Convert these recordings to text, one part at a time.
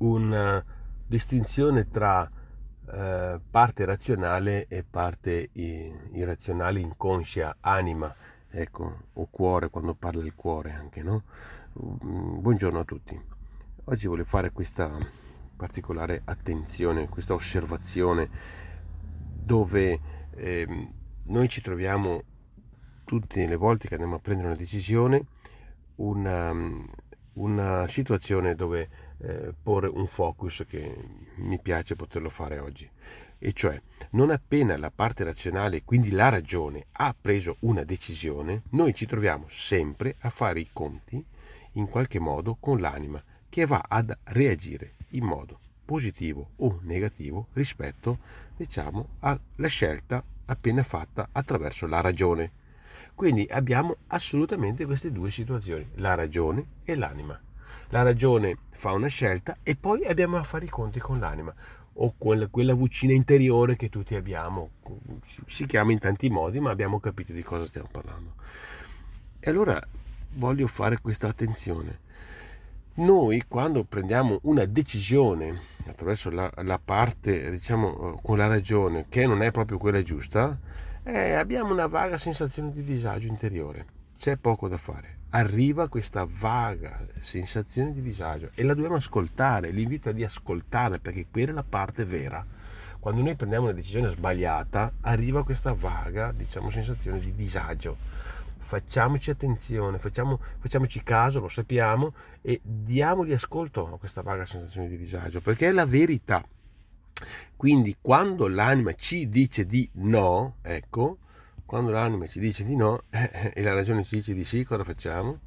una distinzione tra eh, parte razionale e parte irrazionale, inconscia, anima, ecco, o cuore quando parla il cuore anche, no? Mm, buongiorno a tutti. Oggi voglio fare questa particolare attenzione, questa osservazione dove eh, noi ci troviamo tutte le volte che andiamo a prendere una decisione una, una situazione dove eh, porre un focus che mi piace poterlo fare oggi. E cioè, non appena la parte razionale, quindi la ragione, ha preso una decisione, noi ci troviamo sempre a fare i conti in qualche modo con l'anima che va ad reagire in modo positivo o negativo rispetto, diciamo, alla scelta appena fatta attraverso la ragione. Quindi abbiamo assolutamente queste due situazioni, la ragione e l'anima. La ragione fa una scelta e poi abbiamo a fare i conti con l'anima o quella, quella vocina interiore che tutti abbiamo. Si chiama in tanti modi, ma abbiamo capito di cosa stiamo parlando. E allora voglio fare questa attenzione. Noi quando prendiamo una decisione attraverso la, la parte, diciamo, con la ragione, che non è proprio quella giusta, eh, abbiamo una vaga sensazione di disagio interiore. C'è poco da fare. Arriva questa vaga sensazione di disagio e la dobbiamo ascoltare. L'invito è di ascoltare perché quella è la parte vera. Quando noi prendiamo una decisione sbagliata, arriva questa vaga, diciamo, sensazione di disagio. Facciamoci attenzione, facciamo, facciamoci caso, lo sappiamo, e diamogli ascolto a questa vaga sensazione di disagio, perché è la verità quindi quando l'anima ci dice di no, ecco, quando l'anima ci dice di no eh, e la ragione ci dice di sì, cosa facciamo?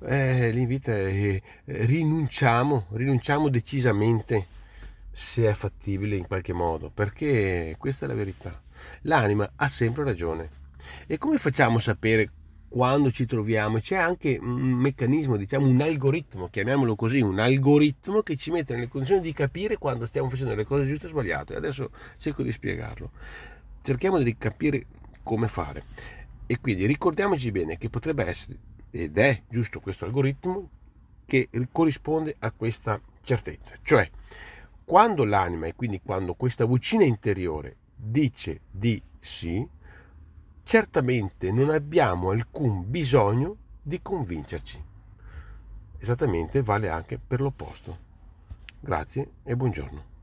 Eh, l'invito è eh, rinunciamo, rinunciamo decisamente se è fattibile in qualche modo, perché questa è la verità. L'anima ha sempre ragione. E come facciamo a sapere quando ci troviamo c'è anche un meccanismo, diciamo un algoritmo, chiamiamolo così, un algoritmo che ci mette nelle condizioni di capire quando stiamo facendo le cose giuste o sbagliate. Adesso cerco di spiegarlo. Cerchiamo di capire come fare. E quindi ricordiamoci bene che potrebbe essere, ed è giusto questo algoritmo, che corrisponde a questa certezza. Cioè, quando l'anima e quindi quando questa vocina interiore dice di sì, certamente non abbiamo alcun bisogno di convincerci. Esattamente vale anche per l'opposto. Grazie e buongiorno.